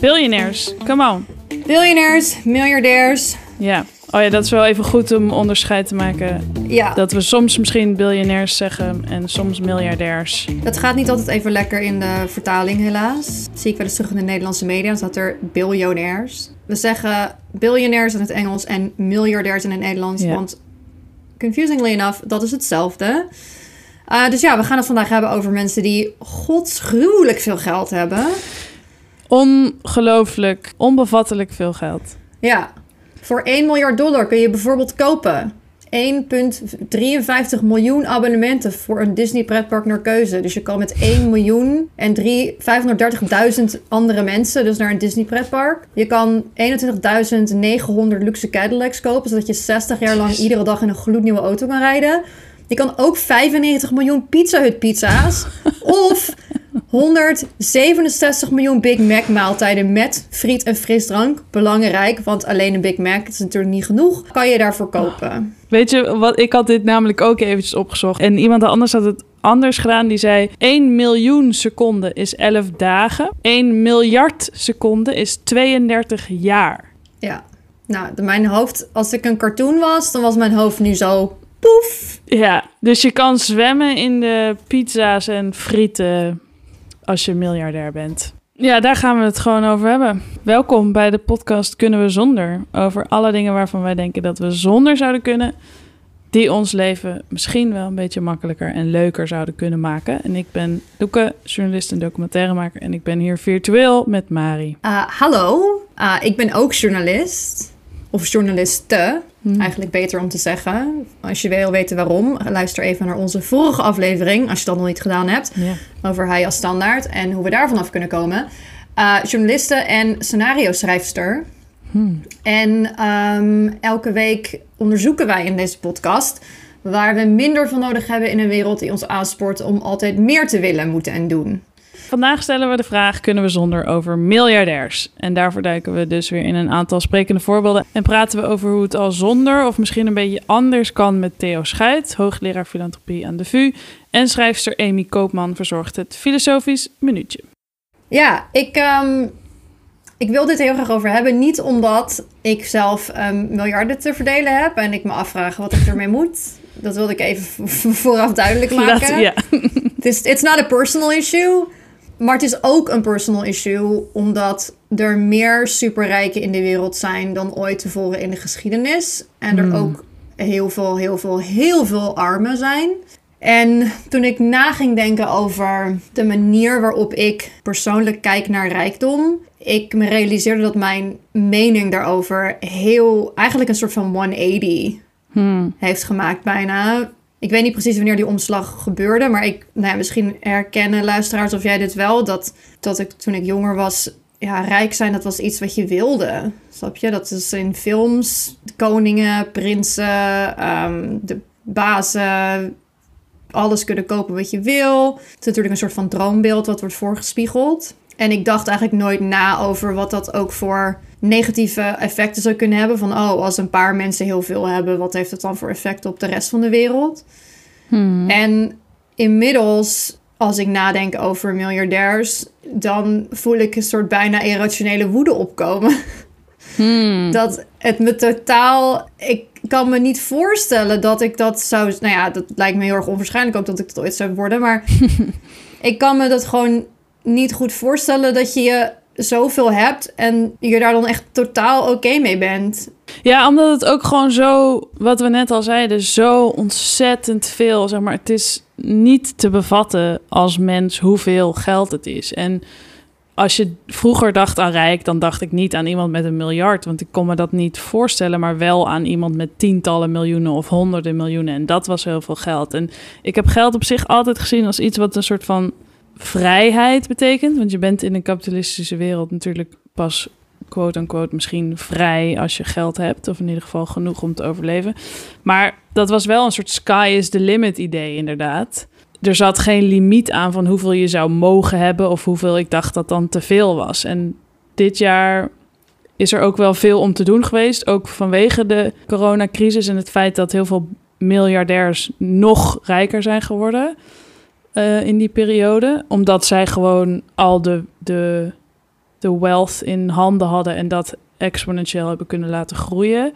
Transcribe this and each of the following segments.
Billionaires, come on. Biljonairs, miljardairs. Ja. Oh ja, dat is wel even goed om onderscheid te maken. Ja, Dat we soms misschien biljonairs zeggen en soms miljardairs. dat gaat niet altijd even lekker in de vertaling helaas. Dat zie ik wel eens terug in de Nederlandse media. Dan staat er biljonairs. We zeggen biljonairs in het Engels en miljardairs in het Nederlands. Ja. Want confusingly enough, dat is hetzelfde. Uh, dus ja, we gaan het vandaag hebben over mensen die godsgruwelijk veel geld hebben. Ongelooflijk, onbevattelijk veel geld. Ja, voor 1 miljard dollar kun je bijvoorbeeld kopen 1,53 miljoen abonnementen voor een Disney pretpark naar keuze. Dus je kan met 1 miljoen en drie- 530.000 andere mensen dus naar een Disney pretpark. Je kan 21.900 luxe Cadillacs kopen, zodat je 60 jaar lang iedere dag in een gloednieuwe auto kan rijden. Je kan ook 95 miljoen Pizza Hut pizza's of 167 miljoen Big Mac maaltijden met friet en frisdrank. Belangrijk, want alleen een Big Mac is natuurlijk niet genoeg. Kan je daarvoor kopen. Weet je, wat, ik had dit namelijk ook eventjes opgezocht. En iemand anders had het anders gedaan. Die zei 1 miljoen seconden is 11 dagen. 1 miljard seconden is 32 jaar. Ja. Nou, mijn hoofd, als ik een cartoon was, dan was mijn hoofd nu zo poef. Ja, dus je kan zwemmen in de pizza's en frieten als je miljardair bent. Ja, daar gaan we het gewoon over hebben. Welkom bij de podcast Kunnen we zonder? Over alle dingen waarvan wij denken dat we zonder zouden kunnen. Die ons leven misschien wel een beetje makkelijker en leuker zouden kunnen maken. En ik ben Doeke, journalist en documentairemaker. En ik ben hier virtueel met Mari. Uh, hallo, Uh, ik ben ook journalist. Of journaliste, eigenlijk beter om te zeggen. Als je wil weten waarom, luister even naar onze vorige aflevering, als je dat nog niet gedaan hebt. Ja. over hij als standaard en hoe we daar vanaf kunnen komen. Uh, journaliste en scenario schrijfster. En ehm, elke week onderzoeken wij in deze podcast waar we minder van nodig hebben in een wereld die ons aanspoort om altijd meer te willen, moeten en doen. Vandaag stellen we de vraag: kunnen we zonder over miljardairs? En daarvoor duiken we dus weer in een aantal sprekende voorbeelden en praten we over hoe het al zonder of misschien een beetje anders kan met Theo Schuit, hoogleraar filantropie aan de VU, en schrijfster Amy Koopman verzorgt het filosofisch minuutje. Ja, ik, ehm, ik wil dit heel graag over hebben. Niet omdat ik zelf ehm, miljarden te verdelen heb en ik me afvraag wat ik ermee moet. Dat wilde ik even vooraf duidelijk maken. Dat- ja. Het is it's not a personal issue. Maar het is ook een personal issue omdat er meer superrijken in de wereld zijn dan ooit tevoren in de geschiedenis. En er ook heel veel, heel veel, heel veel armen zijn. En toen ik na ging denken over de manier waarop ik persoonlijk kijk naar rijkdom, ik me realiseerde dat mijn mening daarover heel, eigenlijk een soort van 180 heeft gemaakt bijna. Ik weet niet precies wanneer die omslag gebeurde, maar ik, nou ja, misschien herkennen luisteraars of jij dit wel, dat, dat ik toen ik jonger was, ja, rijk zijn, dat was iets wat je wilde. Snap je? Dat is in films, koningen, prinsen, ehm, de bazen, alles kunnen kopen wat je wil. Het is natuurlijk een soort van droombeeld wat wordt voorgespiegeld. En ik dacht eigenlijk nooit na over wat dat ook voor negatieve effecten zou kunnen hebben. Van, oh, als een paar mensen heel veel hebben, wat heeft het dan voor effect op de rest van de wereld? En inmiddels, als ik nadenk over miljardairs, dan voel ik een soort bijna irrationele woede opkomen. Dat het me totaal. Ik kan me niet voorstellen dat ik dat zou. Nou ja, dat lijkt me heel erg onwaarschijnlijk ook dat ik dat ooit zou worden. Maar ik kan me dat gewoon niet goed voorstellen dat je je zoveel hebt en je daar dan echt totaal oké mee bent. Ja, omdat het ook gewoon zo, wat we net al zeiden, zo ontzettend veel, zeg maar, het is niet te bevatten als mens hoeveel geld het is. En als je vroeger dacht aan rijk, dan dacht ik niet aan iemand met een miljard, want ik kon me dat niet voorstellen, maar wel aan iemand met tientallen miljoenen of honderden miljoenen. En dat was heel veel geld. En ik heb geld op zich altijd gezien als iets wat een soort van vrijheid betekent, want je bent in een kapitalistische wereld natuurlijk pas quote-unquote misschien vrij als je geld hebt. Of in ieder geval genoeg om te overleven. Maar dat was wel een soort sky is the limit idee inderdaad. Er zat geen limiet aan van hoeveel je zou mogen hebben... of hoeveel ik dacht dat dan te veel was. En dit jaar is er ook wel veel om te doen geweest. Ook vanwege de coronacrisis en het feit dat heel veel miljardairs nog rijker zijn geworden... eh, in die periode. Omdat zij gewoon al de... de de wealth in handen hadden en dat exponentieel hebben kunnen laten groeien.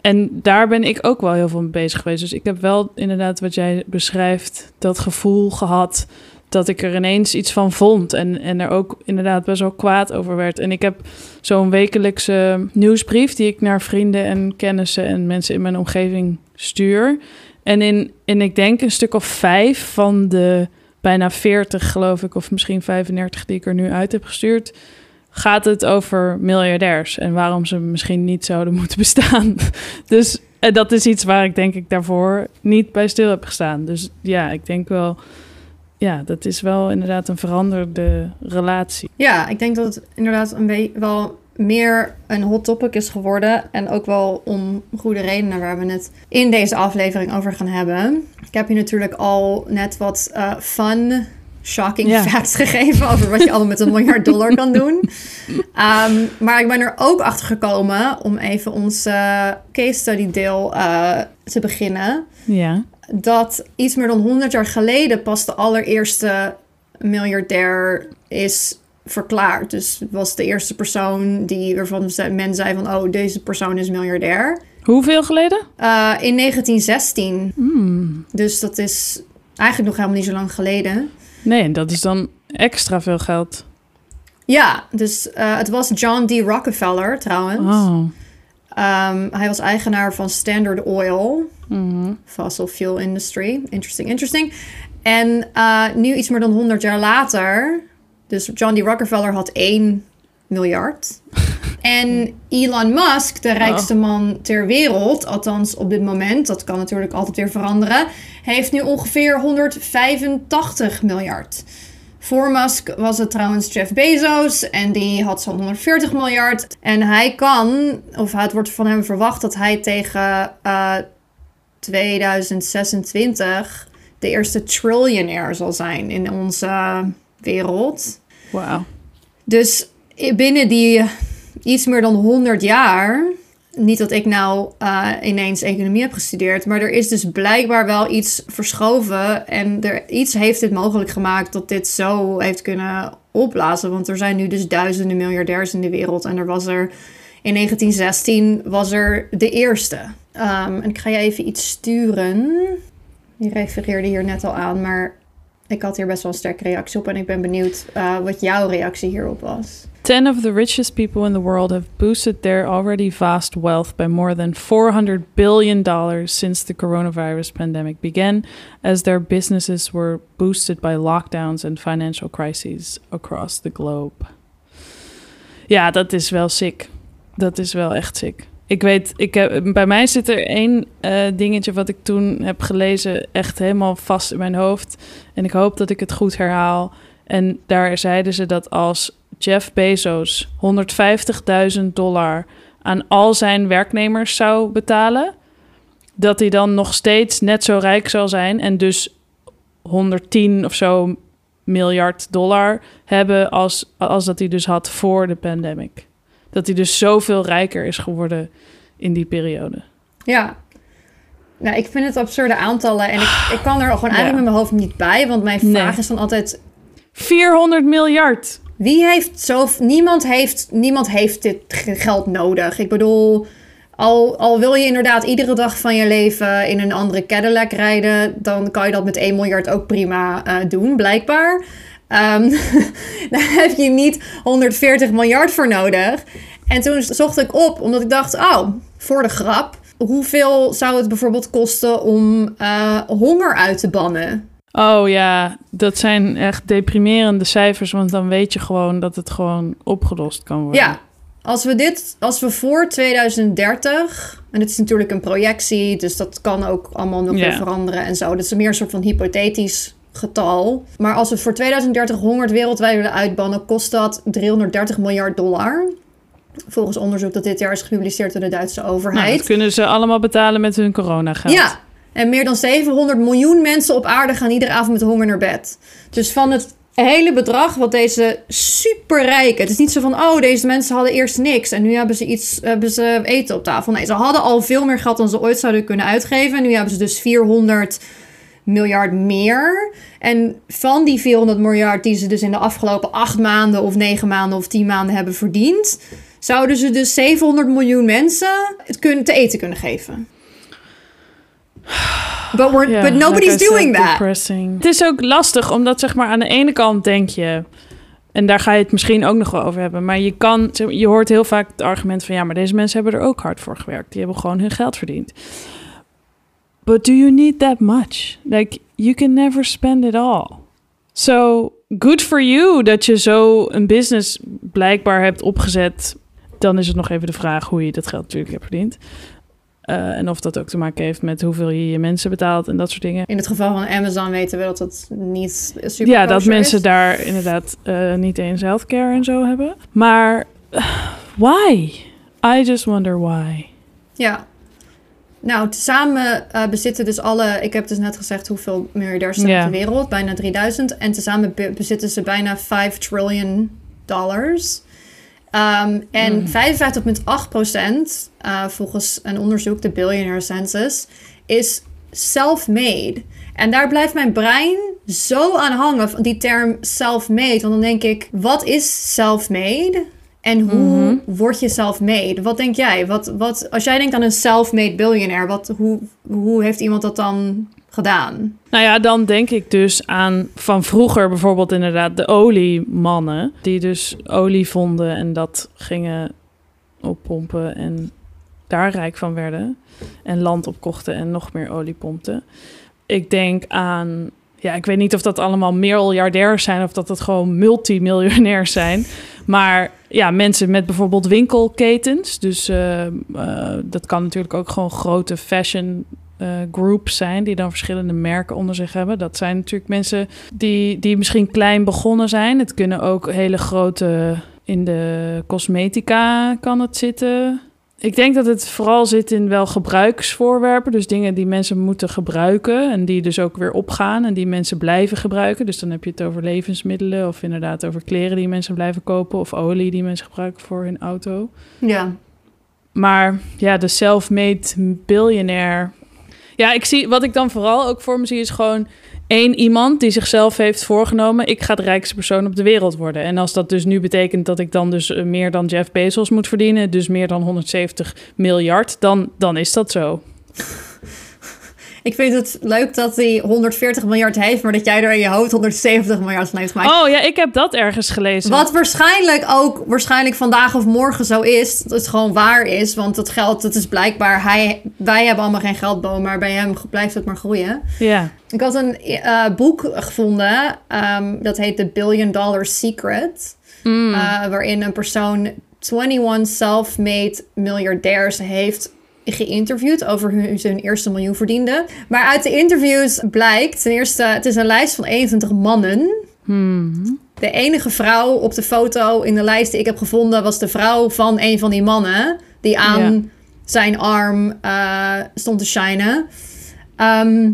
En daar ben ik ook wel heel veel mee bezig geweest. Dus ik heb wel inderdaad wat jij beschrijft, dat gevoel gehad dat ik er ineens iets van vond. En, en er ook inderdaad best wel kwaad over werd. En ik heb zo'n wekelijkse nieuwsbrief die ik naar vrienden en kennissen en mensen in mijn omgeving stuur. En in, en ik denk een stuk of vijf van de bijna 40, geloof ik, of misschien 35 die ik er nu uit heb gestuurd, gaat het over miljardairs en waarom ze misschien niet zouden moeten bestaan. Dus en dat is iets waar ik denk ik daarvoor niet bij stil heb gestaan. Dus ja, ik denk wel, ja, dat is wel inderdaad een veranderde relatie. Ja, ik denk dat het inderdaad een beetje wel meer een hot topic is geworden. En ook wel om goede redenen waar we het in deze aflevering over gaan hebben. Ik heb je natuurlijk al net wat uh, fun, shocking facts gegeven over wat je allemaal met een miljard dollar kan doen. Ehm, maar ik ben er ook achter gekomen om even ons eh, case study deel eh, te beginnen. Ja. Dat iets meer dan 100 jaar geleden pas de allereerste miljardair is verklaard. Dus het was de eerste persoon die, waarvan men zei van... oh, deze persoon is miljardair. Hoeveel geleden? Uh, in 1916. Hmm. Dus dat is eigenlijk nog helemaal niet zo lang geleden. Nee, en dat is dan extra veel geld. Ja, dus uh, het was John D. Rockefeller trouwens. Oh. Um, hij was eigenaar van Standard Oil, Mhm. fossil fuel industry. Interesting, interesting. En uh, nu iets meer dan 100 jaar later, dus John D. Rockefeller had 1 miljard. En Elon Musk, de rijkste man ter wereld, althans op dit moment, dat kan natuurlijk altijd weer veranderen, heeft nu ongeveer 185 miljard. Voor Musk was het trouwens Jeff Bezos en die had zo'n 140 miljard. En hij kan, of het wordt van hem verwacht dat hij tegen uh, 2026 de eerste trillionaire zal zijn in onze wereld. Wauw. Dus binnen die iets meer dan 100 jaar. Niet dat ik nou uh, ineens economie heb gestudeerd, maar er is dus blijkbaar wel iets verschoven. En er, iets heeft dit mogelijk gemaakt dat dit zo heeft kunnen opblazen. Want er zijn nu dus duizenden miljardairs in de wereld. En er was er in 1916 was er de eerste. Um, en ik ga je even iets sturen. Je refereerde hier net al aan, maar ik had hier best wel een sterke reactie op. En ik ben benieuwd uh, wat jouw reactie hierop was. 10 of the richest people in the world have boosted their already vast wealth by more than 400 billion dollars since the coronavirus pandemic began, as their businesses were boosted by lockdowns and financial crises across the globe. Ja, dat is wel sick. Dat is wel echt sick. Ik weet, ik heb, bij mij zit er één uh, dingetje wat ik toen heb gelezen echt helemaal vast in mijn hoofd. En ik hoop dat ik het goed herhaal. En daar zeiden ze dat als Jeff Bezos 150.000 dollar aan al zijn werknemers zou betalen, dat hij dan nog steeds net zo rijk zal zijn en dus 110 of zo miljard dollar hebben als, als dat hij dus had voor de pandemic. Dat hij dus zoveel rijker is geworden in die periode. Ja. Nou, ik vind het absurde aantallen en ik, ik kan er gewoon eigenlijk ja. met mijn hoofd niet bij, want mijn vraag nee. is dan altijd... 400 miljard! Wie heeft zo... Niemand heeft, niemand heeft dit geld nodig. Ik bedoel, al, al wil je inderdaad iedere dag van je leven in een andere Cadillac rijden... dan kan je dat met 1 miljard ook prima uh, doen, blijkbaar. Um, daar heb je niet 140 miljard voor nodig. En toen zocht ik op, omdat ik dacht, oh, voor de grap... hoeveel zou het bijvoorbeeld kosten om uh, honger uit te bannen? Oh ja, dat zijn echt deprimerende cijfers, want dan weet je gewoon dat het gewoon opgelost kan worden. Ja, als we dit, als we voor 2030, en het is natuurlijk een projectie, dus dat kan ook allemaal nog ja. weer veranderen en zo. Dat is meer een soort van hypothetisch getal. Maar als we voor 2030 100 wereldwijd willen uitbannen, kost dat 330 miljard dollar. Volgens onderzoek dat dit jaar is gepubliceerd door de Duitse overheid. Nou, dat kunnen ze allemaal betalen met hun coronageld. Ja, en meer dan 700 miljoen mensen op aarde gaan iedere avond met honger naar bed. Dus van het hele bedrag wat deze superrijken... Het is niet zo van, oh, deze mensen hadden eerst niks... en nu hebben ze iets, hebben ze eten op tafel. Nee, ze hadden al veel meer geld dan ze ooit zouden kunnen uitgeven. En nu hebben ze dus 400 miljard meer. En van die 400 miljard die ze dus in de afgelopen acht maanden of negen maanden of tien maanden hebben verdiend, zouden ze dus 700 miljoen mensen het kunnen, te eten kunnen geven. But, we're, but nobody's like doing that. depressing. Het is ook lastig, omdat zeg maar aan de ene kant denk je... en daar ga je het misschien ook nog wel over hebben... maar je, kan, je hoort heel vaak het argument van... ja, maar deze mensen hebben er ook hard voor gewerkt. Die hebben gewoon hun geld verdiend. But do you need that much? Like, you can never spend it all. So, good for you dat je zo een business blijkbaar hebt opgezet. Dan is het nog even de vraag hoe je dat geld natuurlijk hebt verdiend. Eh, en of dat ook te maken heeft met hoeveel je je mensen betaalt en dat soort dingen. In het geval van Amazon weten we dat het niet super ja, dat mensen is. daar inderdaad eh, niet eens healthcare en zo hebben. Maar why? I just wonder why. Ja. Nou, tezamen eh, bezitten dus alle... Ik heb dus net gezegd hoeveel miljardairs er zijn Ja. op de wereld. Bijna 3000. En tezamen be- bezitten ze bijna 5 trillion dollars. Ehm, en 55,8 procent, eh, volgens een onderzoek, de Billionaire Census, is self-made. En daar blijft mijn brein zo aan hangen, van die term self-made. Want dan denk ik, wat is self-made? En hoe word je self-made? Wat denk jij? Wat, wat, als jij denkt aan een self-made billionaire, wat, hoe, hoe heeft iemand dat dan gedaan? Nou ja, dan denk ik dus aan van vroeger bijvoorbeeld inderdaad de oliemannen. Die dus olie vonden en dat gingen oppompen en daar rijk van werden. En land opkochten en nog meer olie pompten. Ik denk aan, ja, ik weet niet of dat allemaal miljardairs zijn of dat het gewoon multimiljonairs zijn. Maar ja, mensen met bijvoorbeeld winkelketens. Dus eh, eh, dat kan natuurlijk ook gewoon grote fashion eh, groups zijn die dan verschillende merken onder zich hebben. Dat zijn natuurlijk mensen die, die misschien klein begonnen zijn. Het kunnen ook hele grote in de cosmetica kan het zitten. Ik denk dat het vooral zit in wel gebruiksvoorwerpen. Dus dingen die mensen moeten gebruiken. En die dus ook weer opgaan. En die mensen blijven gebruiken. Dus dan heb je het over levensmiddelen. Of inderdaad over kleren die mensen blijven kopen. Of olie die mensen gebruiken voor hun auto. Ja. Maar ja, de self-made billionaire. Ja, ik zie wat ik dan vooral ook voor me zie is gewoon één iemand die zichzelf heeft voorgenomen: ik ga de rijkste persoon op de wereld worden. En als dat dus nu betekent dat ik dan dus eh, meer dan Jeff Bezos moet verdienen, dus meer dan 170 miljard, dan, dan is dat zo. Ik vind het leuk dat hij 140 miljard heeft, maar dat jij er in je hoofd 170 miljard van heeft gemaakt. Oh ja, ik heb dat ergens gelezen. Wat waarschijnlijk ook waarschijnlijk vandaag of morgen zo is. Dat het gewoon waar is. Want het geld, dat is blijkbaar. Hij, wij hebben allemaal geen geldboom, maar bij hem blijft het maar groeien. Ja. Ik had een eh, boek gevonden. ehm, dat heet The Billion Dollar Secret. Mm. eh, waarin een persoon 21 self-made miljardairs heeft geïnterviewd over hoe ze hun eerste miljoen verdienden. Maar uit de interviews blijkt, ten eerste, het is een lijst van 21 mannen. De enige vrouw op de foto in de lijst die ik heb gevonden was de vrouw van een van die mannen die aan Ja. zijn arm eh, stond te shinen. Ehm,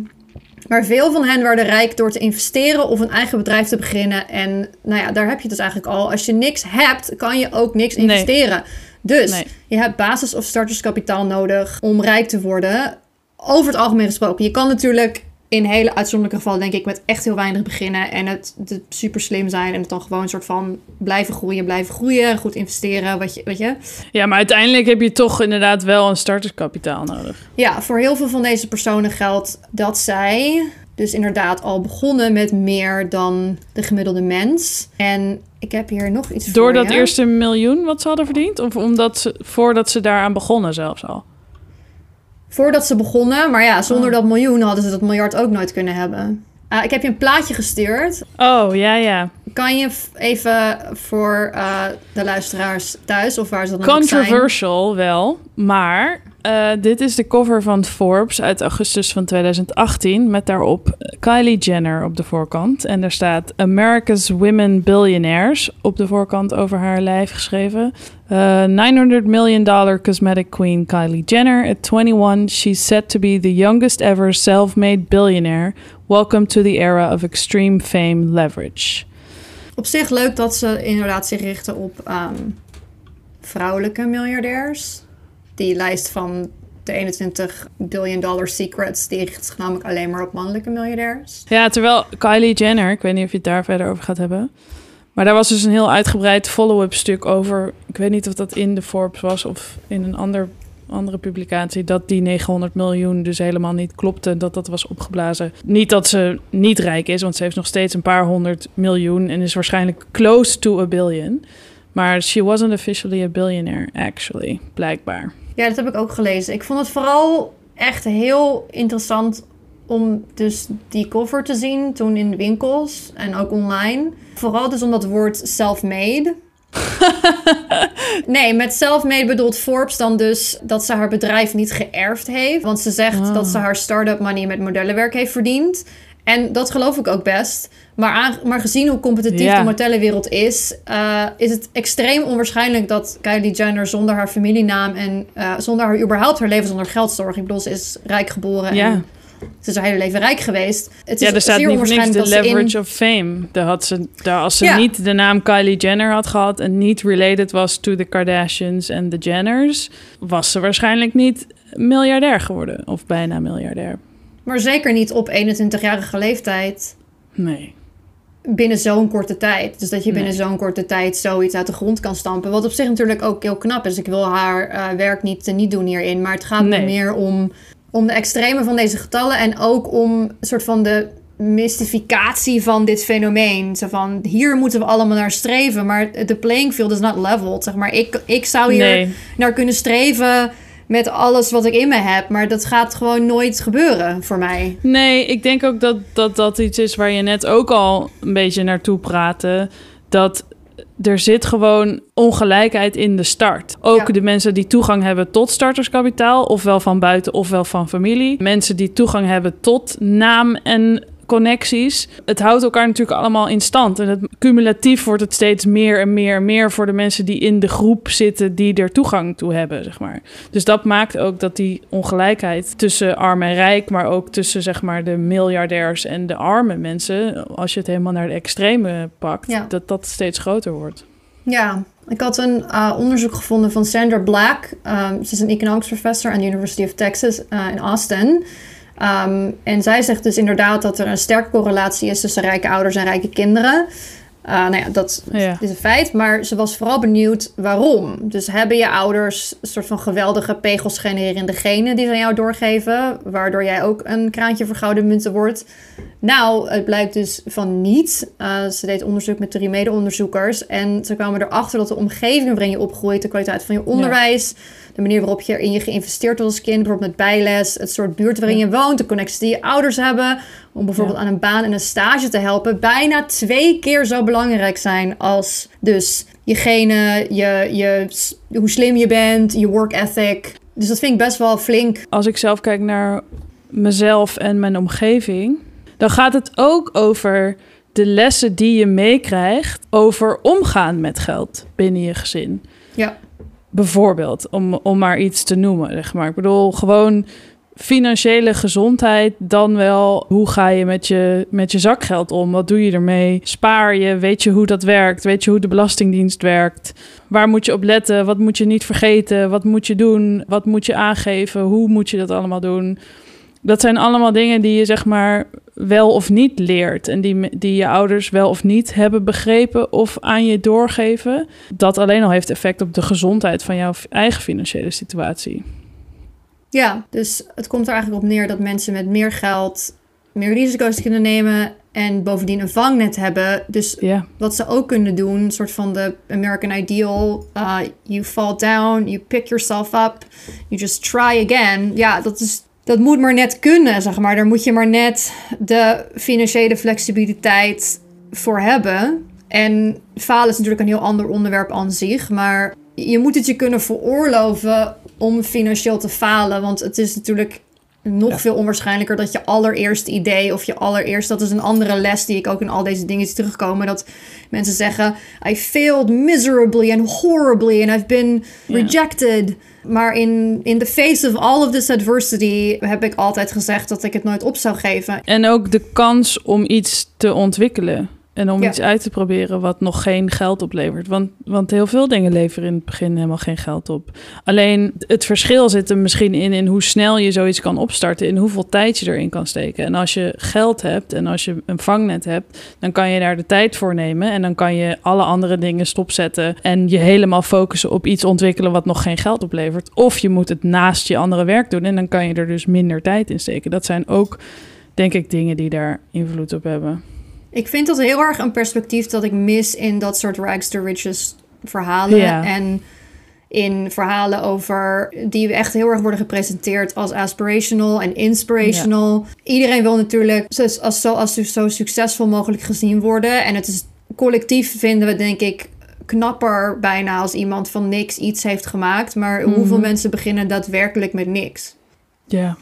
maar veel van hen werden rijk door te investeren of een eigen bedrijf te beginnen. En nou ja, daar heb je het dus eigenlijk al. Als je niks hebt, kan je ook niks Nee. Dus Nee. je hebt basis- of starterskapitaal nodig om rijk te worden. Over het algemeen gesproken. Je kan natuurlijk in hele uitzonderlijke gevallen, denk ik, met echt heel weinig beginnen. En het, het super slim zijn. En het dan gewoon een soort van blijven groeien, blijven groeien. Goed investeren, wat je, weet je. ja, maar uiteindelijk heb je toch inderdaad wel een starterskapitaal nodig. Ja, voor heel veel van deze personen geldt dat zij dus inderdaad al begonnen met meer dan de gemiddelde mens. En ik heb hier nog iets Door voor dat eerste miljoen wat ze hadden verdiend? Of omdat ze, voordat ze daaraan begonnen zelfs al? Voordat ze begonnen, maar ja, zonder Oh. dat miljoen hadden ze dat miljard ook nooit kunnen hebben. Ah, ik heb je een plaatje gestuurd. Oh, ja, ja. Kan je even voor eh, de luisteraars thuis of waar ze dan ook zijn... Controversial wel, maar eh, dit is de cover van Forbes uit augustus van 2018 met daarop Kylie Jenner op de voorkant. En daar staat America's Women Billionaires op de voorkant over haar lijf geschreven. Eh, 900 million dollar cosmetic queen Kylie Jenner. At 21, she's said to be the youngest ever self-made billionaire. Welcome to the era of extreme fame leverage. Op zich leuk dat ze inderdaad zich richten op ehm, vrouwelijke miljardairs. Die lijst van de 21 billion dollar secrets, die richt zich namelijk alleen maar op mannelijke miljardairs. Ja, terwijl Kylie Jenner, ik weet niet of je het daar verder over gaat hebben. Maar daar was dus een heel uitgebreid follow-up stuk over. Ik weet niet of dat in de Forbes was of in een ander, andere publicatie. Dat die 900 miljoen dus helemaal niet klopte. Dat dat was opgeblazen. Niet dat ze niet rijk is, want ze heeft nog steeds een paar honderd miljoen. En is waarschijnlijk close to a billion. Maar she wasn't officially a billionaire, actually, blijkbaar. Ja, dat heb ik ook gelezen. Ik vond het vooral echt heel interessant om dus die cover te zien toen in de winkels en ook online. Vooral dus om dat woord self-made. nee, met self-made bedoelt Forbes dan dus dat ze haar bedrijf niet geërfd heeft. Want ze zegt Ah. dat ze haar start-up money met modellenwerk heeft verdiend. En dat geloof ik ook best. Maar, aan, maar gezien hoe competitief de modellenwereld is, eh, is het extreem onwaarschijnlijk dat Kylie Jenner zonder haar familienaam en eh, zonder haar überhaupt haar leven zonder geld zorgt. Ik bedoel, ze is rijk geboren en ze is haar hele leven rijk geweest. Het is Ja, er staat niet voor niks de in- leverage of fame. Daar had ze, daar, als ze Ja. niet de naam Kylie Jenner had gehad en niet related was to the Kardashians en de Jenners, was ze waarschijnlijk niet miljardair geworden of bijna miljardair. Maar zeker niet op 21-jarige leeftijd Nee. binnen zo'n korte tijd. Dus dat je binnen Nee. zo'n korte tijd zoiets uit de grond kan stampen. Wat op zich natuurlijk ook heel knap is. Ik wil haar eh, werk niet, niet doen hierin. Maar het gaat Nee. meer om, om de extreme van deze getallen. En ook om een soort van de mystificatie van dit fenomeen. Zo van, hier moeten we allemaal naar streven. Maar de playing field is not leveled. Zeg maar, ik, ik zou hier Nee. naar kunnen streven met alles wat ik in me heb. Maar dat gaat gewoon nooit gebeuren voor mij. Nee, ik denk ook dat, dat dat iets is waar je net ook al een beetje naartoe praatte. Dat er zit gewoon ongelijkheid in de start. Ook Ja. de mensen die toegang hebben tot starterskapitaal, ofwel van buiten ofwel van familie. Mensen die toegang hebben tot naam en connecties. Het houdt elkaar natuurlijk allemaal in stand. En het, cumulatief wordt het steeds meer en meer en meer voor de mensen die in de groep zitten die er toegang toe hebben, zeg maar. Dus dat maakt ook dat die ongelijkheid tussen arm en rijk, maar ook tussen zeg maar de miljardairs en de arme mensen, als je het helemaal naar de extreme pakt, Ja. dat dat steeds groter wordt. Ja, ik had een uh, onderzoek gevonden van Sandra Black. Um, ze is een economics professor aan de University of Texas uh, in Austin. Um, en zij zegt dus inderdaad dat er een sterke correlatie is tussen rijke ouders en rijke kinderen. Uh, nou ja, dat Ja. is een feit. Maar ze was vooral benieuwd waarom. Dus hebben je ouders een soort van geweldige pegels genererende genen die ze aan jou doorgeven, waardoor jij ook een kraantje voor gouden munten wordt? Nou, het blijkt dus van niet. Uh, ze deed onderzoek met drie mede-onderzoekers. En ze kwamen erachter dat de omgeving waarin je opgroeit, de kwaliteit van je onderwijs, de manier waarop je in je geïnvesteerd wordt als kind, bijvoorbeeld met bijles, het soort buurt waarin je woont, de connecties die je ouders hebben, om bijvoorbeeld Ja. aan een baan en een stage te helpen, bijna twee keer zo belangrijk zijn als dus je genen, je, je, hoe slim je bent, je work ethic. Dus dat vind ik best wel flink. Als ik zelf kijk naar mezelf en mijn omgeving, dan gaat het ook over de lessen die je meekrijgt over omgaan met geld binnen je gezin. Bijvoorbeeld, om, om maar iets te noemen. Zeg maar. Ik bedoel, gewoon financiële gezondheid, dan wel hoe ga je met, je met je zakgeld om? Wat doe je ermee? Spaar je? Weet je hoe dat werkt? Weet je hoe de Belastingdienst werkt? Waar moet je op letten? Wat moet je niet vergeten? Wat moet je doen? Wat moet je aangeven? Hoe moet je dat allemaal doen? Dat zijn allemaal dingen die je zeg maar wel of niet leert. En die, die je ouders wel of niet hebben begrepen of aan je doorgeven. Dat alleen al heeft effect op de gezondheid van jouw eigen financiële situatie. Ja, dus het komt er eigenlijk op neer dat mensen met meer geld meer risico's kunnen nemen en bovendien een vangnet hebben. Dus wat ze ook kunnen doen, een soort van de American Ideal, uh, you fall down, you pick yourself up, you just try again. Ja, dat is dat moet maar net kunnen, zeg maar. Daar moet je maar net de financiële flexibiliteit voor hebben. En falen is natuurlijk een heel ander onderwerp aan zich, maar je moet het je kunnen veroorloven om financieel te falen, want het is natuurlijk nog Ja. veel onwaarschijnlijker dat je allereerste idee of je allereerst, dat is een andere les die ik ook in al deze dingen zie terugkomen, dat mensen zeggen, I failed miserably and horribly and I've been Ja. rejected. Maar in, in the face of all of this adversity heb ik altijd gezegd dat ik het nooit op zou geven. en ook de kans om iets te ontwikkelen. En om Ja. iets uit te proberen wat nog geen geld oplevert. Want, want heel veel dingen leveren in het begin helemaal geen geld op. Alleen het verschil zit er misschien in, in hoe snel je zoiets kan opstarten. In hoeveel tijd je erin kan steken. En als je geld hebt en als je een vangnet hebt, dan kan je daar de tijd voor nemen. En dan kan je alle andere dingen stopzetten. En je helemaal focussen op iets ontwikkelen wat nog geen geld oplevert. Of je moet het naast je andere werk doen. En dan kan je er dus minder tijd in steken. Dat zijn ook, denk ik, dingen die daar invloed op hebben. Ik vind dat heel erg een perspectief dat ik mis in dat soort rags to riches verhalen. Ja. En in verhalen over die echt heel erg worden gepresenteerd als aspirational en inspirational. Iedereen wil natuurlijk zo, als, zo, als zo succesvol mogelijk gezien worden. En het is collectief vinden we denk ik knapper bijna als iemand van niks iets heeft gemaakt. Maar hoeveel mensen beginnen daadwerkelijk met niks? Ja.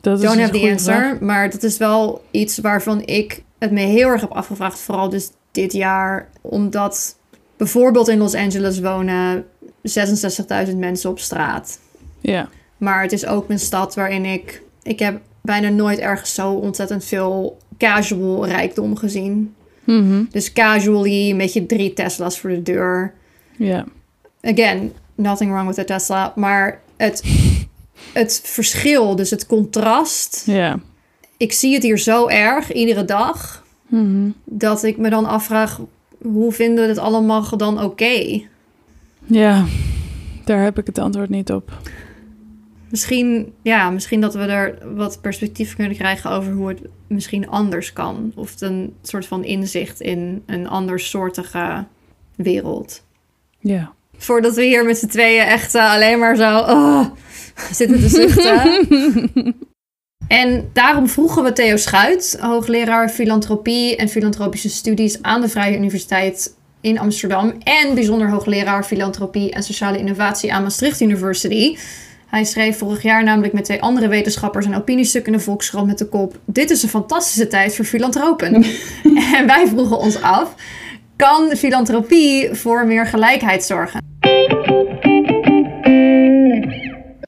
Dat Don't een have the answer. vraag. Maar dat is wel iets waarvan ik het me heel erg heb afgevraagd. Vooral dus dit jaar. Omdat bijvoorbeeld in Los Angeles wonen 66.000 mensen op straat. Ja. Maar het is ook een stad waarin ik... Ik heb bijna nooit ergens zo ontzettend veel casual rijkdom gezien. Mhm. Dus casually met je drie Tesla's voor de deur. Ja. Again, nothing wrong with a Tesla. Maar het, het verschil, dus het contrast Ja. Ik zie het hier zo erg iedere dag Mhm. dat ik me dan afvraag hoe vinden we dit allemaal dan oké? Ja. Daar heb ik het antwoord niet op. Misschien, ja, misschien dat we er wat perspectief kunnen krijgen over hoe het misschien anders kan. Of een soort van inzicht in een andersoortige wereld. Ja. Voordat we hier met z'n tweeën echt eh, alleen maar zo oh, zitten te zuchten. en daarom vroegen we Theo Schuit, hoogleraar filantropie en filantropische studies aan de Vrije Universiteit in Amsterdam. En bijzonder hoogleraar filantropie en sociale innovatie aan Maastricht University. Hij schreef vorig jaar namelijk met twee andere wetenschappers een opiniestuk in de Volkskrant met de kop: Dit is een fantastische tijd voor filantropen. en wij vroegen ons af: kan filantropie voor meer gelijkheid zorgen?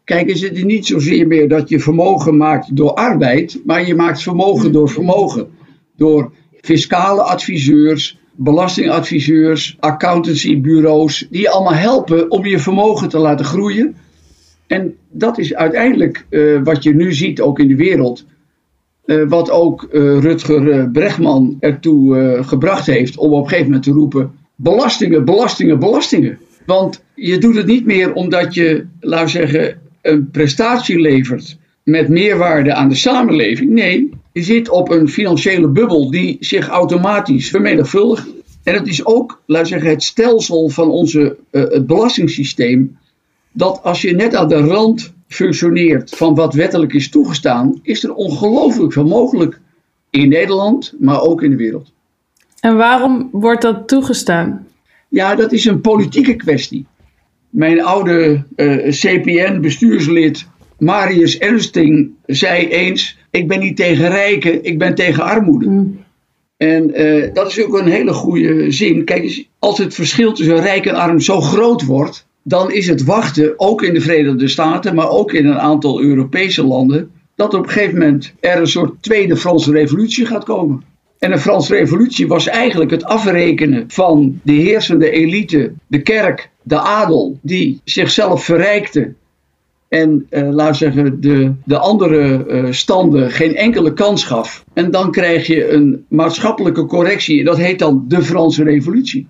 Kijk, is het niet zozeer meer dat je vermogen maakt door arbeid, maar je maakt vermogen door vermogen. Door fiscale adviseurs, belastingadviseurs, accountancybureaus, die allemaal helpen om je vermogen te laten groeien. En dat is uiteindelijk eh, wat je nu ziet ook in de wereld. Eh, wat ook eh, Rutger Bregman ertoe gebracht heeft om op een gegeven moment te roepen: belastingen, belastingen, belastingen. Want je doet het niet meer omdat je, laten we zeggen, een prestatie levert met meerwaarde aan de samenleving. Nee, je zit op een financiële bubbel die zich automatisch vermenigvuldigt. En het is ook, laten zeggen, het stelsel van onze, eh, het belastingssysteem. Dat als je net aan de rand functioneert van wat wettelijk is toegestaan, is er ongelooflijk veel mogelijk. In Nederland, maar ook in de wereld. En waarom wordt dat toegestaan? Ja, dat is een politieke kwestie. Mijn oude eh, CPN-bestuurslid Marius Ernsting zei eens: Ik ben niet tegen rijken, ik ben tegen armoede. En eh, dat is ook een hele goede zin. Kijk eens, als het verschil tussen rijk en arm zo groot wordt, dan is het wachten, ook in de Verenigde Staten, maar ook in een aantal Europese landen, dat op een gegeven moment er een soort tweede Franse revolutie gaat komen. En een Franse revolutie was eigenlijk het afrekenen van de heersende elite, de kerk, de adel, die zichzelf verrijkte en eh we zeggen, de, de andere eh, standen geen enkele kans gaf. En dan krijg je een maatschappelijke correctie. Dat heet dan de Franse Revolutie.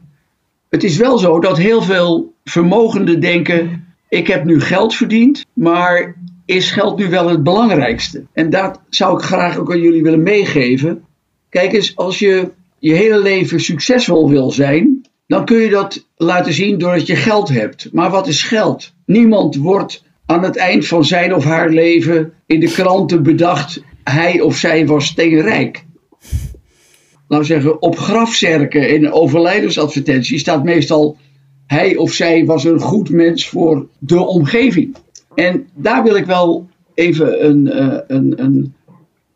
Het is wel zo dat heel veel vermogenden denken: ik heb nu geld verdiend, maar is geld nu wel het belangrijkste? En dat zou ik graag ook aan jullie willen meegeven. Kijk eens, als je je hele leven succesvol wil zijn, dan kun je dat laten zien doordat je geld hebt. Maar wat is geld? Niemand wordt aan het eind van zijn of haar leven in de kranten bedacht, hij of zij was steenrijk. We zeggen, op grafzerken in overlijdensadvertenties staat meestal hij of zij was een goed mens voor de omgeving. En daar wil ik wel even een, eh, een, een,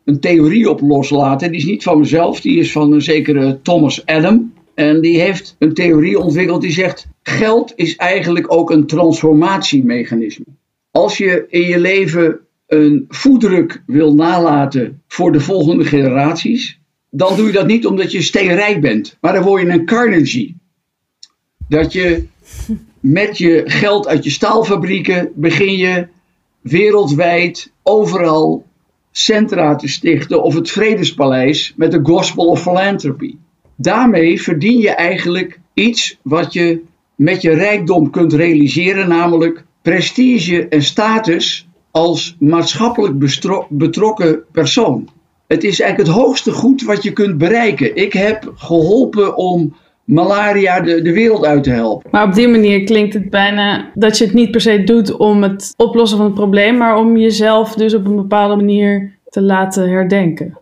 een theorie op loslaten. Die is niet van mezelf, die is van een zekere Thomas Adam. En die heeft een theorie ontwikkeld die zegt: geld is eigenlijk ook een transformatiemechanisme. Als je in je leven een voetdruk wil nalaten voor de volgende generaties, dan doe je dat niet omdat je steenrijk bent, maar dan word je een Carnegie. Dat je met je geld uit je staalfabrieken begin je wereldwijd overal centra te stichten of het Vredespaleis met de Gospel of Philanthropy. Daarmee verdien je eigenlijk iets wat je met je rijkdom kunt realiseren, namelijk prestige en status als maatschappelijk betrokken persoon. Het is eigenlijk het hoogste goed wat je kunt bereiken. Ik heb geholpen om malaria de, de wereld uit te helpen. Maar op die manier klinkt het bijna dat je het niet per se doet om het oplossen van het probleem, maar om jezelf dus op een bepaalde manier te laten herdenken.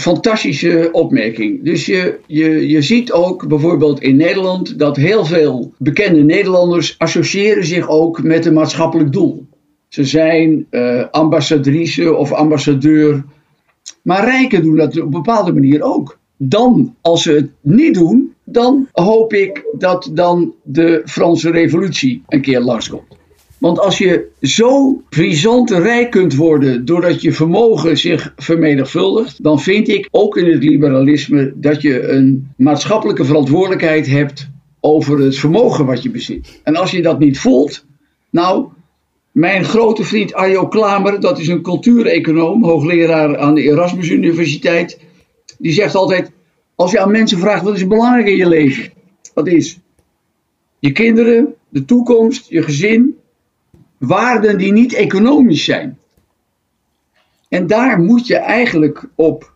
Fantastische opmerking. Dus je, je, je ziet ook bijvoorbeeld in Nederland dat heel veel bekende Nederlanders associëren zich ook met een maatschappelijk doel. Ze zijn uh, ambassadrice of ambassadeur. Maar rijken doen dat op een bepaalde manier ook. Dan, als ze het niet doen, dan hoop ik dat dan de Franse Revolutie een keer langskomt. Want als je zo brisant rijk kunt worden doordat je vermogen zich vermenigvuldigt, dan vind ik ook in het liberalisme dat je een maatschappelijke verantwoordelijkheid hebt over het vermogen wat je bezit. En als je dat niet voelt, nou, mijn grote vriend Arjo Klamer, dat is een cultuureconoom, hoogleraar aan de Erasmus Universiteit, die zegt altijd: als je aan mensen vraagt wat is belangrijk in je leven, wat is je kinderen, de toekomst, je gezin, waarden die niet economisch zijn. En daar moet je eigenlijk op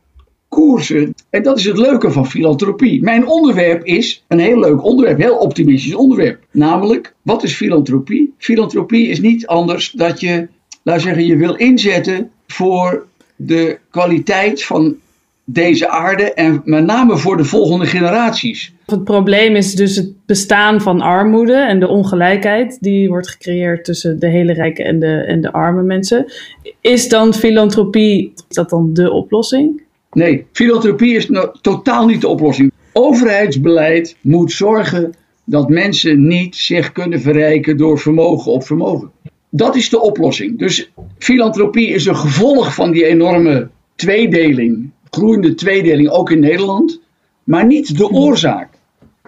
koersen. En dat is het leuke van filantropie. Mijn onderwerp is een heel leuk onderwerp, heel optimistisch onderwerp. Namelijk, wat is filantropie? Filantropie is niet anders dat je, laat zeggen, je wil inzetten voor de kwaliteit van deze aarde en met name voor de volgende generaties. Het probleem is dus het bestaan van armoede en de ongelijkheid die wordt gecreëerd tussen de hele rijke en de, en de arme mensen. Is dan filantropie, is dat dan de oplossing? Nee, filantropie is totaal niet de oplossing. Overheidsbeleid moet zorgen dat mensen niet zich kunnen verrijken door vermogen op vermogen. Dat is de oplossing. Dus filantropie is een gevolg van die enorme tweedeling groeiende tweedeling ook in Nederland, maar niet de oorzaak.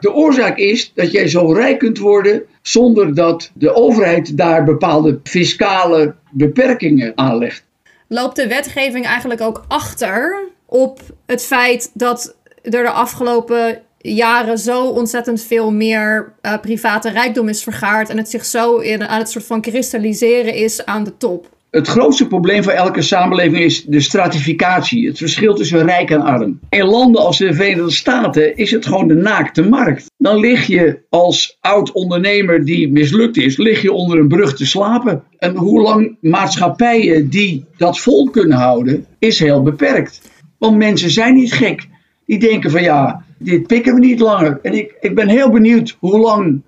De oorzaak is dat jij zo rijk kunt worden zonder dat de overheid daar bepaalde fiscale beperkingen aanlegt. Loopt de wetgeving eigenlijk ook achter op het feit dat er de afgelopen jaren zo ontzettend veel meer uh, private rijkdom is vergaard en het zich zo in, aan het soort van kristalliseren is aan de top? Het grootste probleem van elke samenleving is de stratificatie, het verschil tussen rijk en arm. In landen als de Verenigde Staten is het gewoon de naakte markt. Dan lig je als oud ondernemer die mislukt is, lig je onder een brug te slapen. En hoe lang maatschappijen die dat vol kunnen houden, is heel beperkt. Want mensen zijn niet gek. Die denken van ja, dit pikken we niet langer. En ik, ik ben heel benieuwd hoe lang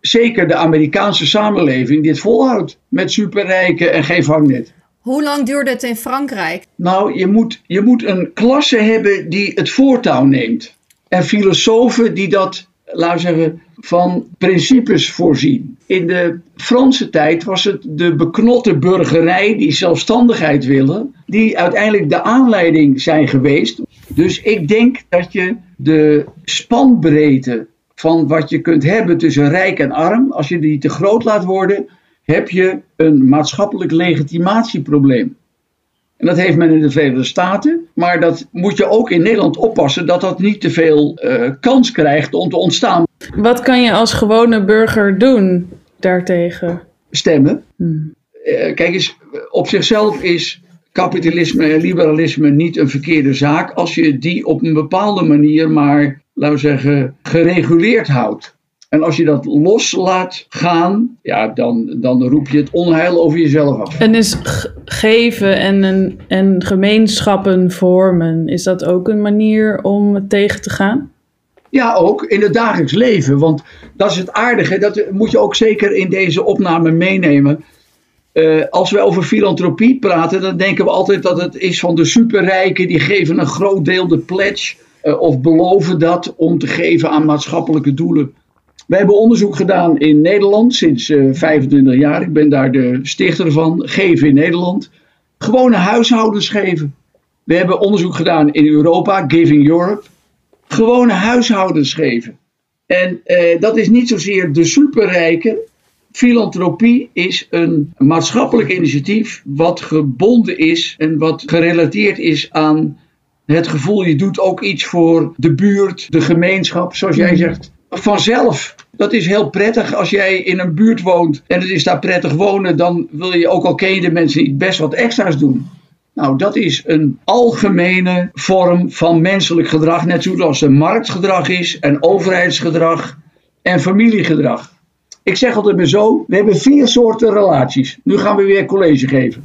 zeker de Amerikaanse samenleving dit volhoudt. Met superrijken en geen vangnet. Hoe lang duurde het in Frankrijk? Nou, je moet, je moet een klasse hebben die het voortouw neemt. En filosofen die dat, laten we zeggen, van principes voorzien. In de Franse tijd was het de beknotte burgerij die zelfstandigheid willen, die uiteindelijk de aanleiding zijn geweest. Dus ik denk dat je de spanbreedte van wat je kunt hebben tussen rijk en arm, als je die te groot laat worden, heb je een maatschappelijk legitimatieprobleem. En dat heeft men in de Verenigde Staten, maar dat moet je ook in Nederland oppassen dat dat niet te veel uh, kans krijgt om te ontstaan. Wat kan je als gewone burger doen daartegen? Stemmen. Hmm. Uh, kijk eens, op zichzelf is kapitalisme en liberalisme niet een verkeerde zaak als je die op een bepaalde manier maar laten we zeggen, gereguleerd houdt. En als je dat los laat gaan, ja, dan, dan roep je het onheil over jezelf af. En is geven en, en gemeenschappen vormen, is dat ook een manier om het tegen te gaan? Ja, ook in het dagelijks leven. Want dat is het aardige, dat moet je ook zeker in deze opname meenemen. Uh, als we over filantropie praten, dan denken we altijd dat het is van de superrijken, die geven een groot deel de pledge. Eh, of beloven dat om te geven aan maatschappelijke doelen. We hebben onderzoek gedaan in Nederland sinds uh, eh, 25 jaar. Ik ben daar de stichter van. Geven in Nederland. Gewone huishoudens geven. We hebben onderzoek gedaan in Europa, Giving Europe. Gewone huishoudens geven. En eh, dat is niet zozeer de superrijken. Filantropie is een maatschappelijk initiatief wat gebonden is en wat gerelateerd is aan het gevoel je doet ook iets voor de buurt, de gemeenschap, zoals jij zegt. Vanzelf. Dat is heel prettig als jij in een buurt woont en het is daar prettig wonen, dan wil je ook al ken je de mensen niet best wat extra's doen. Nou, dat is een algemene vorm van menselijk gedrag, net zoals er marktgedrag is en overheidsgedrag en familiegedrag. Ik zeg altijd maar zo, we hebben vier soorten relaties. Nu gaan we weer college geven.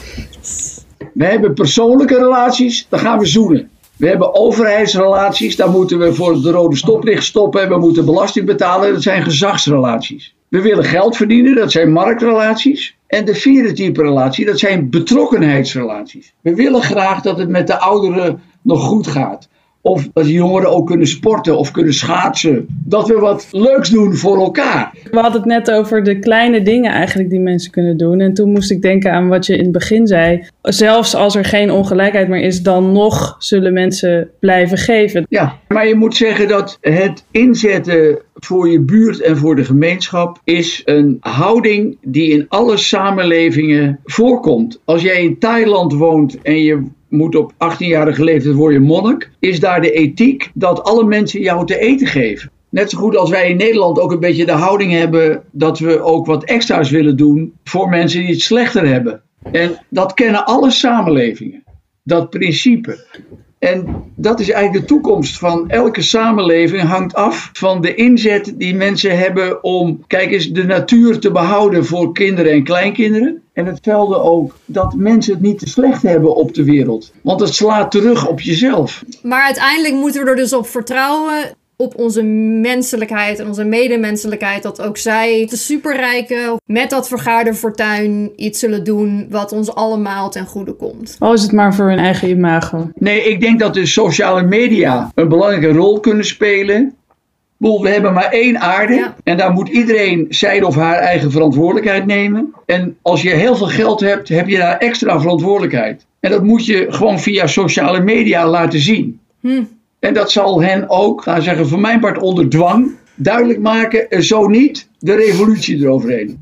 We hebben persoonlijke relaties, dan gaan we zoenen. We hebben overheidsrelaties, daar moeten we voor de rode stoplicht stoppen en we moeten belasting betalen. Dat zijn gezagsrelaties. We willen geld verdienen, dat zijn marktrelaties. En de vierde type relatie, dat zijn betrokkenheidsrelaties. We willen graag dat het met de ouderen nog goed gaat. Of dat jongeren ook kunnen sporten of kunnen schaatsen. Dat we wat leuks doen voor elkaar. We hadden het net over de kleine dingen eigenlijk die mensen kunnen doen. En toen moest ik denken aan wat je in het begin zei. Zelfs als er geen ongelijkheid meer is, dan nog zullen mensen blijven geven. Ja, maar je moet zeggen dat het inzetten voor je buurt en voor de gemeenschap is een houding die in alle samenlevingen voorkomt. Als jij in Thailand woont en je moet op 18-jarige leeftijd worden monnik, is daar de ethiek dat alle mensen jou te eten geven. Net zo goed als wij in Nederland ook een beetje de houding hebben dat we ook wat extra's willen doen voor mensen die het slechter hebben. En dat kennen alle samenlevingen, dat principe. En dat is eigenlijk de toekomst van elke samenleving, hangt af van de inzet die mensen hebben om, kijk eens, de natuur te behouden voor kinderen en kleinkinderen. En hetzelfde ook dat mensen het niet te slecht hebben op de wereld. Want het slaat terug op jezelf. Maar uiteindelijk moeten we er dus op vertrouwen op onze menselijkheid en onze medemenselijkheid. Dat ook zij, de superrijken, met dat vergaarde fortuin iets zullen doen wat ons allemaal ten goede komt. Al is het maar voor hun eigen imago. Nee, ik denk dat de sociale media een belangrijke rol kunnen spelen. We hebben maar één aarde Ja. en daar moet iedereen zijn of haar eigen verantwoordelijkheid nemen. En als je heel veel geld hebt, heb je daar extra verantwoordelijkheid. En dat moet je gewoon via sociale media laten zien. Hm. En dat zal hen ook, laten we zeggen, voor mijn part onder dwang, duidelijk maken, en zo niet, de revolutie eroverheen.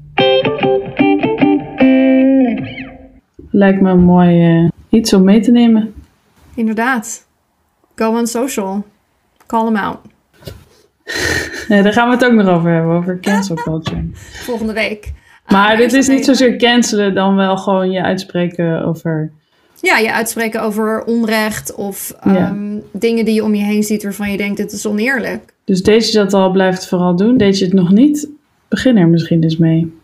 Lijkt me een mooi eh, iets om mee te nemen. Inderdaad. Go on social. Call them out. Nee, daar gaan we het ook nog over hebben, over cancel culture. Volgende week. Maar Ah, dit is niet zozeer cancelen, dan wel gewoon je uitspreken over... Ja, je uitspreken over onrecht of Ja. ehm, dingen die je om je heen ziet waarvan je denkt dit is oneerlijk. Dus deed je dat al, blijf het vooral doen. Deed je het nog niet, begin er misschien eens mee.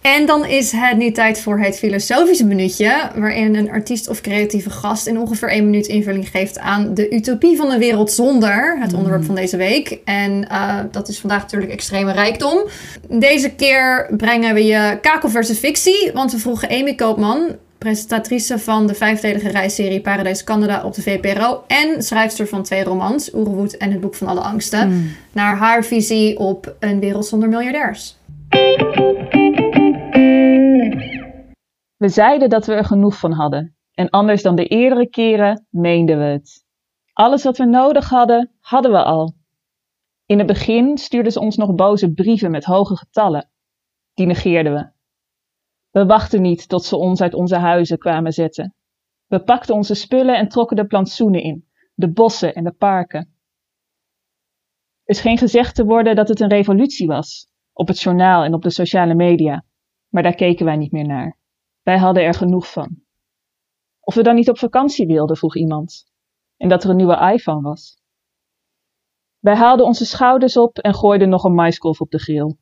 En dan is het nu tijd voor het filosofische minuutje, waarin een artiest of creatieve gast in ongeveer één minuut invulling geeft aan de utopie van een wereld zonder, het onderwerp van deze week. En eh, dat is vandaag natuurlijk extreme rijkdom. Deze keer brengen we je kakel versus fictie, want we vroegen Amy Koopman, presentatrice van de vijfdelige reisserie Paradijs Canada op de VPRO en schrijfster van twee romans, Oerewoed en Het Boek van Alle Angsten, naar haar visie op een wereld zonder miljardairs. We zeiden dat we er genoeg van hadden. En anders dan de eerdere keren meenden we het. Alles wat we nodig hadden, hadden we al. In het begin stuurden ze ons nog boze brieven met hoge getallen. Die negeerden we. We wachten niet tot ze ons uit onze huizen kwamen zetten. We pakten onze spullen en trokken de plantsoenen in, de bossen en de parken. Er scheen gezegd te worden dat het een revolutie was, op het journaal en op de sociale media, maar daar keken wij niet meer naar. Wij hadden er genoeg van. Of we dan niet op vakantie wilden, vroeg iemand. En dat er een nieuwe iPhone was. Wij haalden onze schouders op en gooiden nog een maiskolf op de grill.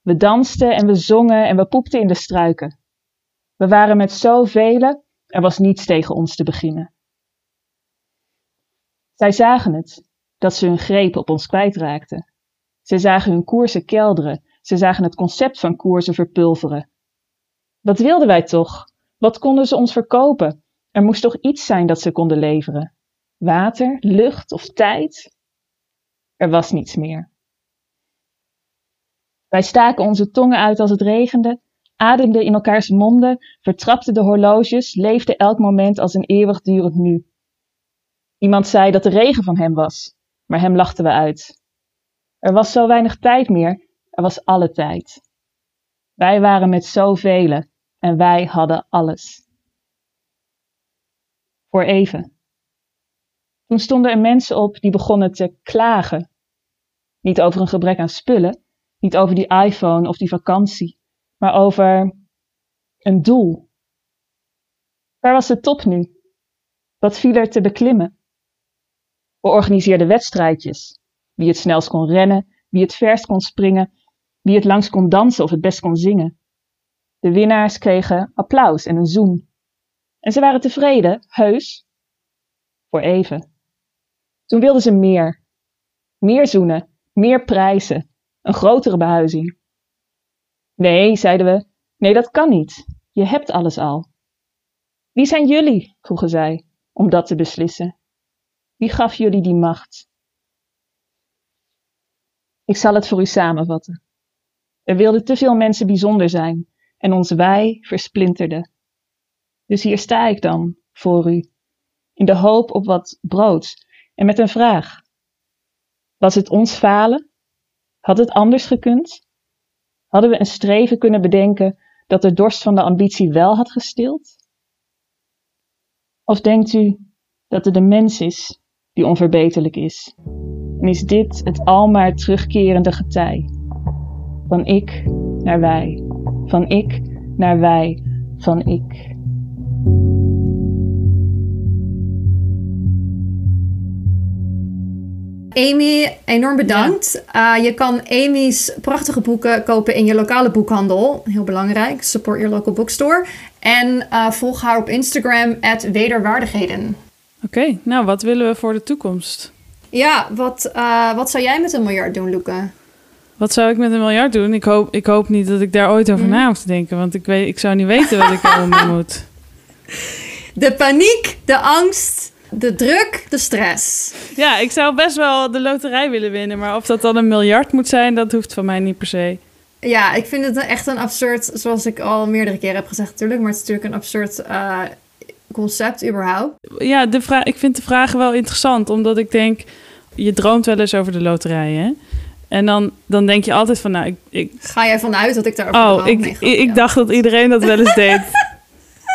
We dansten en we zongen en we poepten in de struiken. We waren met zoveel, er was niets tegen ons te beginnen. Zij zagen het, dat ze hun greep op ons kwijtraakten. Zij zagen hun koersen kelderen, ze zagen het concept van koersen verpulveren. Wat wilden wij toch? Wat konden ze ons verkopen? Er moest toch iets zijn dat ze konden leveren? Water, lucht of tijd? Er was niets meer. Wij staken onze tongen uit als het regende, ademden in elkaars monden, vertrapten de horloges, leefden elk moment als een eeuwigdurend nu. Iemand zei dat de regen van hem was, maar hem lachten we uit. Er was zo weinig tijd meer, er was alle tijd. Wij waren met zoveel en wij hadden alles. Voor even. Toen stonden er mensen op die begonnen te klagen. Niet over een gebrek aan spullen, niet over die iPhone of die vakantie, maar over een doel. Waar was de top nu? Wat viel er te beklimmen? We organiseerden wedstrijdjes. Wie het snelst kon rennen, wie het verst kon springen, wie het langst kon dansen of het best kon zingen. De winnaars kregen applaus en een zoen. En ze waren tevreden, heus, voor even. Toen wilden ze meer. Meer zoenen, meer prijzen, een grotere behuizing. Nee, zeiden we, nee, dat kan niet. Je hebt alles al. Wie zijn jullie, vroegen zij, om dat te beslissen? Wie gaf jullie die macht? Ik zal het voor u samenvatten. Er wilden te veel mensen bijzonder zijn en ons wij versplinterde. Dus hier sta ik dan, voor u, in de hoop op wat brood en met een vraag. Was het ons falen? Had het anders gekund? Hadden we een streven kunnen bedenken dat de dorst van de ambitie wel had gestild? Of denkt u dat het de mens is die onverbeterlijk is? En is dit het almaar terugkerende getij? Van ik naar wij, van ik naar wij, van ik. Amy, enorm bedankt. Uh, je kan Amy's prachtige boeken kopen in je lokale boekhandel. Heel belangrijk. Support your local bookstore. En uh, volg haar op Instagram, wederwaardigheden. Oké, nou wat willen we voor de toekomst? Ja, wat, uh, wat zou jij met een miljard doen, Luca? Wat zou ik met een miljard doen? Ik hoop, ik hoop niet dat ik daar ooit over mm. na hoef te denken. Want ik, weet, ik zou niet weten wat ik ermee moet. De paniek, de angst, de druk, de stress. Ja, ik zou best wel de loterij willen winnen. Maar of dat dan een miljard moet zijn, dat hoeft van mij niet per se. Ja, ik vind het echt een absurd, zoals ik al meerdere keren heb gezegd natuurlijk. Maar het is natuurlijk een absurd uh, concept überhaupt. Ja, de vraag, ik vind de vragen wel interessant. Omdat ik denk, je droomt wel eens over de loterij, hè? En dan, dan denk je altijd van, nou, ik... ik... Ga jij vanuit dat ik daarover Oh, ik, ik, ik dacht dat iedereen dat wel eens deed.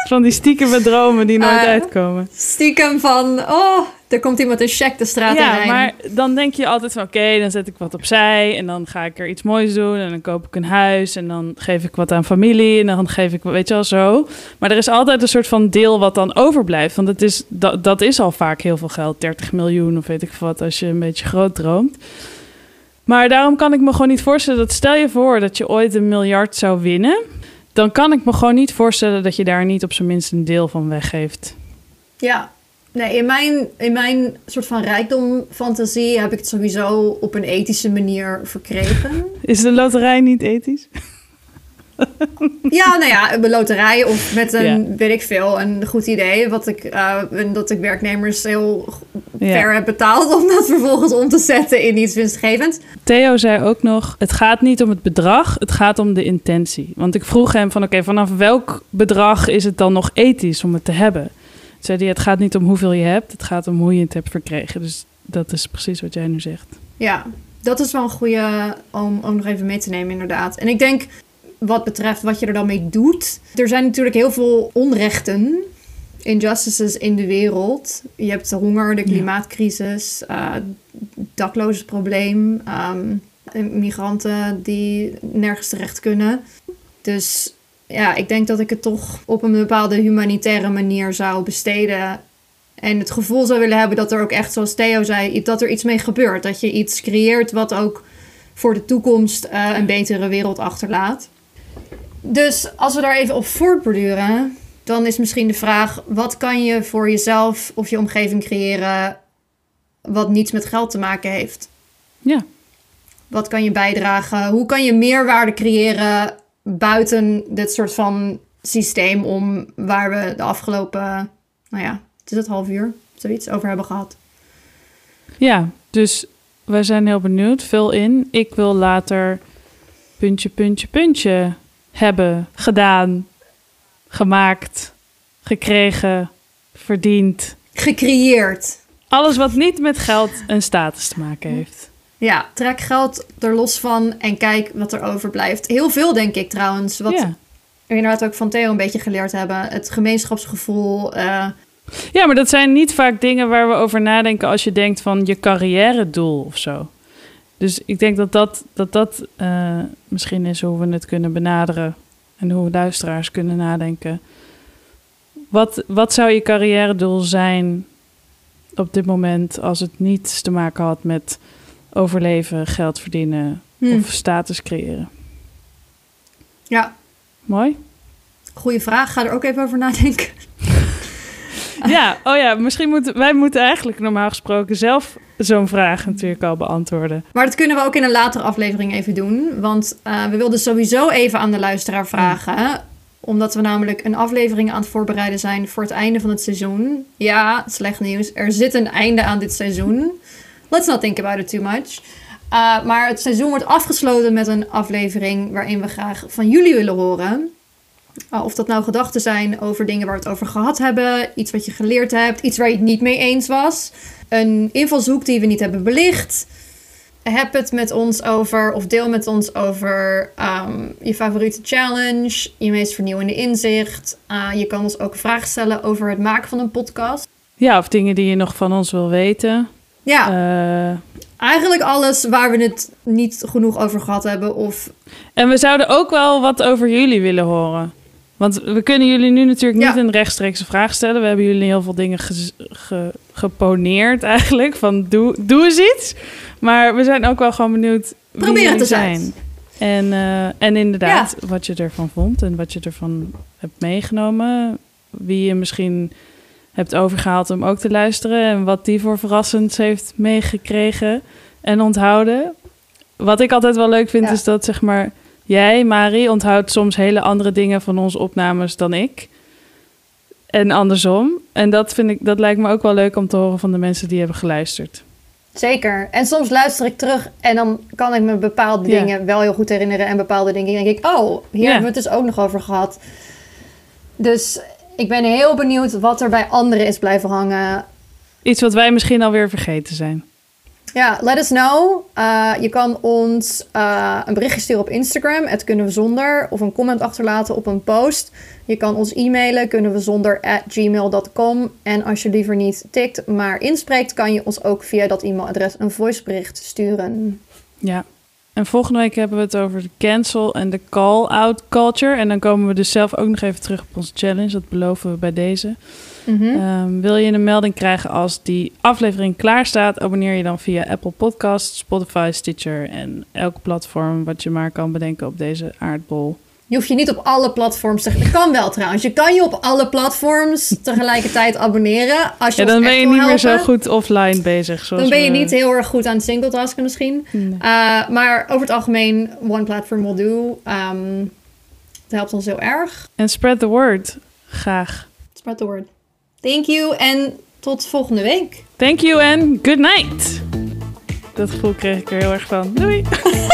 Van die stiekem dromen die nooit uh, uitkomen. Stiekem van, oh, er komt iemand een check de straat ja, in. Ja, maar dan denk je altijd van, oké, dan zet ik wat opzij. En dan ga ik er iets moois doen. En dan koop ik een huis. En dan geef ik wat aan familie. En dan geef ik, weet je wel, zo. Maar er is altijd een soort van deel wat dan overblijft. Want het is, dat, dat is al vaak heel veel geld. 30 miljoen of weet ik wat, als je een beetje groot droomt. Maar daarom kan ik me gewoon niet voorstellen dat stel je voor dat je ooit een miljard zou winnen dan kan ik me gewoon niet voorstellen dat je daar niet op zijn minst een deel van weggeeft. Ja, nee, in mijn, in mijn soort van rijkdomfantasie heb ik het sowieso op een ethische manier verkregen. Is de loterij niet ethisch? Ja, nou ja, een loterij of met een, weet ik veel, een goed idee. Wat ik, uh, dat ik werknemers heel ver heb betaald om dat vervolgens om te zetten in iets winstgevends. Theo zei ook nog, het gaat niet om het bedrag, het gaat om de intentie. Want ik vroeg hem van, oké, vanaf welk bedrag is het dan nog ethisch om het te hebben? Zei hij, het gaat niet om hoeveel je hebt, het gaat om hoe je het hebt verkregen. Dus dat is precies wat jij nu zegt. Ja, dat is wel een goede om, om nog even mee te nemen, inderdaad. En ik denk, wat betreft wat je er dan mee doet. Er zijn natuurlijk heel veel onrechten, injustices in de wereld. Je hebt de honger, de klimaatcrisis, uh, daklozenprobleem, um, migranten die nergens terecht kunnen. Dus ja, ik denk dat ik het toch op een bepaalde humanitaire manier zou besteden. En het gevoel zou willen hebben dat er ook echt, zoals Theo zei, dat er iets mee gebeurt. Dat je iets creëert wat ook voor de toekomst uh, een betere wereld achterlaat. Dus als we daar even op voortborduren, dan is misschien de vraag: wat kan je voor jezelf of je omgeving creëren wat niets met geld te maken heeft? Ja. Wat kan je bijdragen? Hoe kan je meerwaarde creëren buiten dit soort van systeem om waar we de afgelopen, nou ja, het is het half uur, zoiets over hebben gehad? Ja, dus we zijn heel benieuwd. Vul in. Ik wil later puntje, puntje, puntje hebben gedaan, gemaakt, gekregen, verdiend. Gecreëerd. Alles wat niet met geld en status te maken heeft. Ja, trek geld er los van en kijk wat er overblijft. Heel veel, denk ik trouwens. Wat Ja. we inderdaad ook van Theo een beetje geleerd hebben. Het gemeenschapsgevoel. eh, ja, maar dat zijn niet vaak dingen waar we over nadenken als je denkt van je carrière doel of zo. Dus ik denk dat dat, dat, dat eh, misschien is hoe we het kunnen benaderen. En hoe luisteraars kunnen nadenken. Wat, wat zou je carrière doel zijn op dit moment als het niets te maken had met overleven, geld verdienen hm, of status creëren? Ja, Mooi. goede vraag. Ga er ook even over nadenken. Ja, oh ja, misschien moeten wij moeten eigenlijk normaal gesproken zelf zo'n vraag natuurlijk al beantwoorden. Maar dat kunnen we ook in een latere aflevering even doen. Want eh, we wilden sowieso even aan de luisteraar vragen. Omdat we namelijk een aflevering aan het voorbereiden zijn voor het einde van het seizoen. Ja, slecht nieuws. Er zit een einde aan dit seizoen. Let's not think about it too much. Uh, maar het seizoen wordt afgesloten met een aflevering waarin we graag van jullie willen horen. Uh, of dat nou gedachten zijn over dingen waar we het over gehad hebben, iets wat je geleerd hebt, iets waar je het niet mee eens was, een invalshoek die we niet hebben belicht. Heb het met ons over, of deel met ons over um, je favoriete challenge, je meest vernieuwende inzicht. Uh, je kan ons ook vragen stellen over het maken van een podcast. Ja, of dingen die je nog van ons wil weten. Ja. Uh, Eigenlijk alles waar we het niet genoeg over gehad hebben. Of... En we zouden ook wel wat over jullie willen horen. Want we kunnen jullie nu natuurlijk niet Ja. een rechtstreekse vraag stellen. We hebben jullie heel veel dingen ge- ge- geponeerd eigenlijk. Van doe, doe eens iets. Maar we zijn ook wel gewoon benieuwd wie Probeer jullie zijn. uit. En, uh, en inderdaad, wat je ervan vond en wat je ervan hebt meegenomen. Wie je misschien hebt overgehaald om ook te luisteren. En wat die voor verrassends heeft meegekregen en onthouden. Wat ik altijd wel leuk vind, Ja. is dat zeg maar... Jij, Mari, onthoudt soms hele andere dingen van onze opnames dan ik. En andersom. En dat, vind ik, dat lijkt me ook wel leuk om te horen van de mensen die hebben geluisterd. Zeker. En soms luister ik terug en dan kan ik me bepaalde Ja. dingen wel heel goed herinneren. En bepaalde dingen denk ik, oh, hier Ja. hebben we het dus ook nog over gehad. Dus ik ben heel benieuwd wat er bij anderen is blijven hangen. Iets wat wij misschien alweer vergeten zijn. Ja, let us know. Uh, je kan ons uh, een berichtje sturen op Instagram, het kunnen we zonder, of een comment achterlaten op een post. Je kan ons e-mailen, kunnen we zonder at gmail.com. En als je liever niet tikt, maar inspreekt, kan je ons ook via dat e-mailadres een voicebericht sturen. Ja. En volgende week hebben we het over de cancel en de call-out culture. En dan komen we dus zelf ook nog even terug op onze challenge. Dat beloven we bij deze. Mm -hmm. Um, wil je een melding krijgen als die aflevering klaar staat? Abonneer je dan via Apple Podcasts, Spotify, Stitcher en elk platform wat je maar kan bedenken op deze aardbol. Je hoeft je niet op alle platforms te... Dat kan wel trouwens. Je kan je op alle platforms tegelijkertijd abonneren. Als je ja, dan ben je niet meer zo goed offline bezig. Zoals Dan ben je we- niet heel erg goed aan het singletasken misschien. Nee. Uh, maar over het algemeen, one platform will do. Um, het helpt ons heel erg. En spread the word. Graag. Spread the word. Thank you en tot volgende week. Thank you and good night. Dat gevoel kreeg ik er heel erg van. Doei.